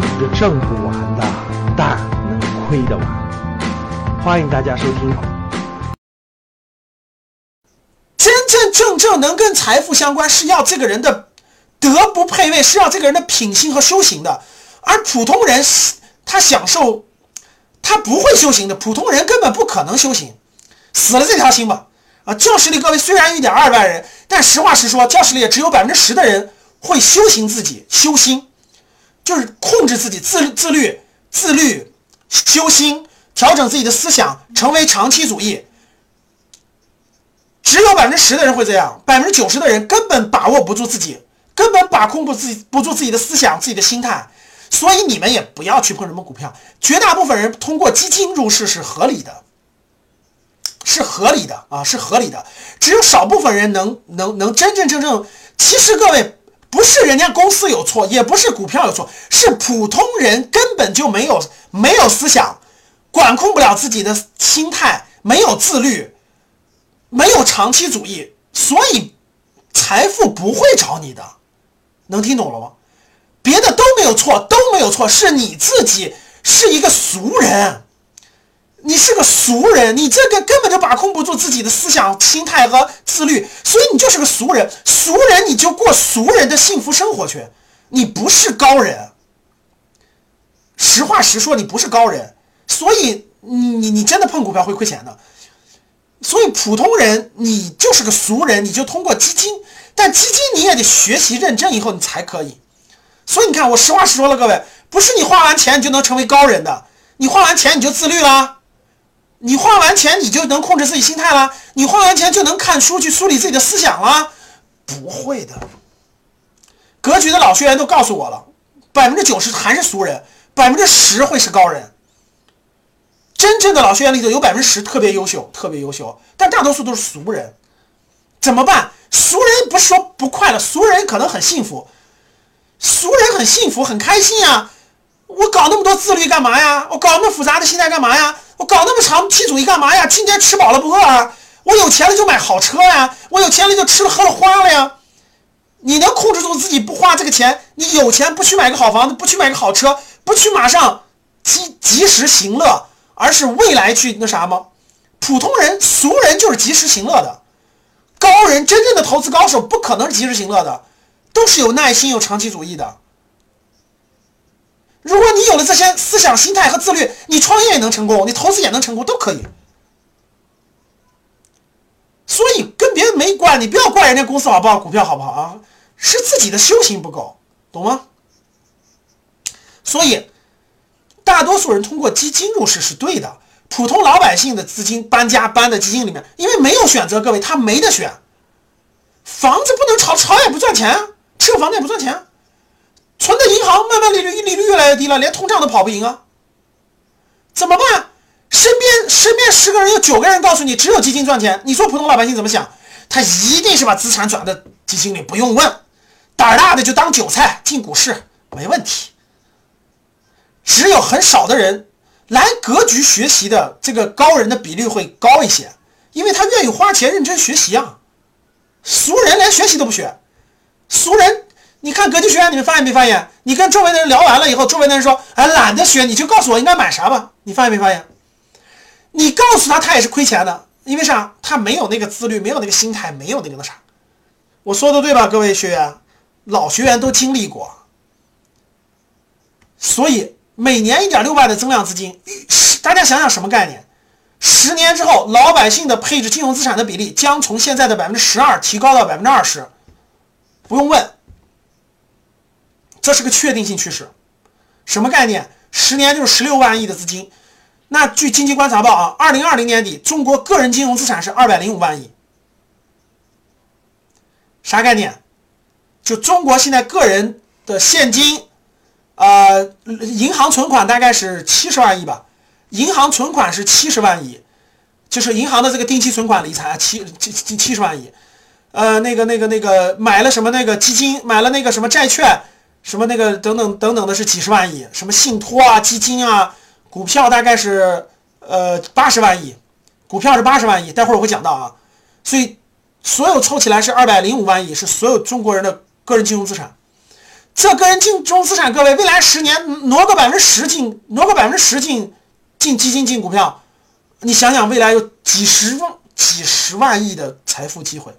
钱挣不完的，但能亏得完。欢迎大家收听。真真正正能跟财富相关，是要这个人的德不配位，是要这个人的品性和修行的。而普通人，他享受，他不会修行的。普通人根本不可能修行，死了这条心吧。啊，教室里各位虽然一点二万人，但实话实说，教室里也只有百分之十的人会修行自己，修心，就是控制自己，自自律，自律，修心，调整自己的思想，成为长期主义。只有百分之十的人会这样，百分之九十的人根本把握不住自己，根本把控不自己不住自己的思想、自己的心态。所以你们也不要去碰什么股票，绝大部分人通过基金入市是合理的。是合理的啊，是合理的。只有少部分人能能能真真正正。其实各位不是人家公司有错，也不是股票有错，是普通人根本就没有没有思想，管控不了自己的心态，没有自律，没有长期主义，所以财富不会找你的。能听懂了吗？别的都没有错，都没有错，是你自己是一个俗人。你是个俗人，你这个根本就把控不住自己的思想、心态和自律，所以你就是个俗人。俗人你就过俗人的幸福生活去，你不是高人。实话实说，你不是高人，所以你你你真的碰股票会亏钱的。所以普通人你就是个俗人，你就通过基金，但基金你也得学习认证以后你才可以。所以你看，我实话实说了，各位，不是你花完钱你就能成为高人的，你花完钱你就自律了。你花完钱，你就能控制自己心态了？你花完钱就能看书去梳理自己的思想了？不会的。格局的老学员都告诉我了，百分之九十还是俗人，百分之十会是高人。真正的老学员里头有百分之十特别优秀，特别优秀，但大多数都是俗人。怎么办？俗人不是说不快乐，俗人可能很幸福，俗人很幸福，很开心呀。我搞那么多自律干嘛呀？我搞那么复杂的心态干嘛呀？我搞那么长期主义干嘛呀？今天吃饱了不饿啊！我有钱了就买好车呀！我有钱了就吃了喝了花了呀！你能控制住自己不花这个钱？你有钱不去买个好房子，不去买个好车，不去马上及及时行乐，而是未来去那啥吗？普通人、俗人就是及时行乐的，高人、真正的投资高手不可能及时行乐的，都是有耐心、有长期主义的。如果你有了这些思想、心态和自律，你创业也能成功，你投资也能成功，都可以。所以跟别人没关，你不要怪人家公司好不好，股票好不好啊？是自己的修行不够，懂吗？所以大多数人通过基金入市是对的，普通老百姓的资金搬家搬的基金里面，因为没有选择，各位他没得选，房子不能炒，炒也不赚钱，持有房子也不赚钱。存在银行，慢慢利率利率越来越低了，连通胀都跑不赢啊！怎么办？身边身边十个人有九个人告诉你只有基金赚钱，你说普通老百姓怎么想？他一定是把资产转到基金里，不用问，胆儿大的就当韭菜进股市没问题。只有很少的人来格局学习的这个高人的比率会高一些，因为他愿意花钱认真学习啊。俗人连学习都不学，俗人。你看格局学院，你们发现没发现？你跟周围的人聊完了以后，周围的人说：“哎，懒得学，你就告诉我应该买啥吧。”你发现没发现？你告诉他，他也是亏钱的，因为啥？他没有那个自律，没有那个心态，没有那个那啥。我说的对吧，各位学员？老学员都经历过。所以每年一点六万的增量资金，大家想想什么概念？十年之后，老百姓的配置金融资产的比例将从现在的百分之十二提高到百分之二十，不用问。这是个确定性趋势，什么概念？十年就是十六万亿的资金。那据经济观察报啊，二零二零年底中国个人金融资产是二百零五万亿。啥概念？就中国现在个人的现金，呃，银行存款大概是七十万亿吧。银行存款是七十万亿，就是银行的这个定期存款理财七七七七十万亿。呃，那个那个那个买了什么那个基金，买了那个什么债券。什么那个等等等等的是几十万亿，什么信托啊、基金啊、股票大概是呃八十万亿，股票是八十万亿，待会儿我会讲到啊。所以所有凑起来是二百零五万亿，是所有中国人的个人金融资产。这个人净重资产，各位未来十年挪个百分之十进，挪个百分之十进进基金进股票，你想想未来有几十万几十万亿的财富机会。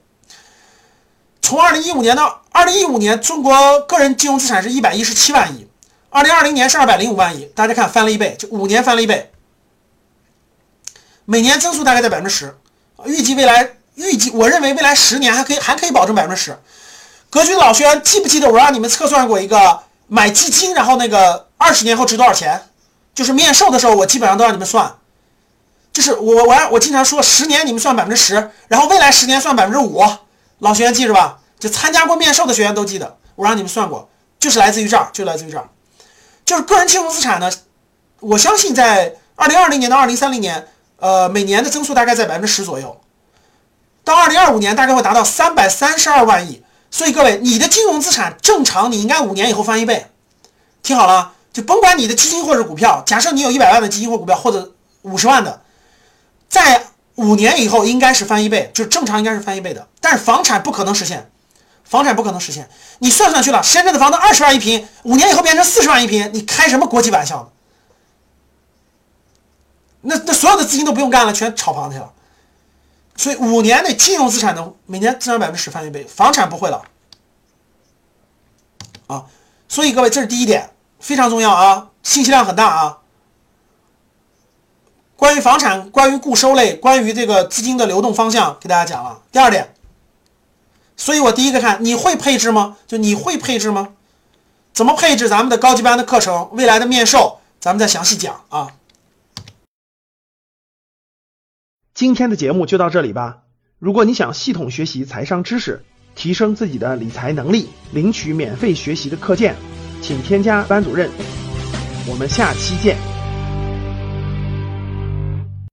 从二零一五年到二零一五年，中国个人金融资产是一百一十七万亿，二零二零年是二百零五万亿，大家看翻了一倍，就五年翻了一倍，每年增速大概在百分之十，预计未来预计我认为未来十年还可以还可以保证百分之十。格局老学员记不记得我让你们测算过一个买基金，然后那个二十年后值多少钱？就是面授的时候，我基本上都让你们算，就是我我我经常说十年你们算百分之十，然后未来十年算百分之五。老学员记着吧，就参加过面授的学员都记得，我让你们算过，就是来自于这儿，就来自于这儿，就是个人金融资产呢，我相信在二零二零年到二零三零年，呃，每年的增速大概在百分之十左右，到二零二五年大概会达到三百三十二万亿。所以各位，你的金融资产正常你应该五年以后翻一倍，听好了，就甭管你的基金或者股票，假设你有一百万的基金或股票，或者五十万的，在。五年以后应该是翻一倍，就是正常应该是翻一倍的，但是房产不可能实现，房产不可能实现。你算算去了，深圳的房子二十万一平，五年以后变成四十万一平，你开什么国际玩笑？那那所有的资金都不用干了，全炒房去了。所以五年内金融资产能每年增长百分之十翻一倍，房产不会了啊。所以各位，这是第一点，非常重要啊，信息量很大啊。关于房产、关于固收类、关于这个资金的流动方向，给大家讲了。第二点，所以我第一个看你会配置吗？就你会配置吗？怎么配置？咱们的高级班的课程，未来的面授，咱们再详细讲啊。今天的节目就到这里吧。如果你想系统学习财商知识，提升自己的理财能力，领取免费学习的课件，请添加班主任。我们下期见。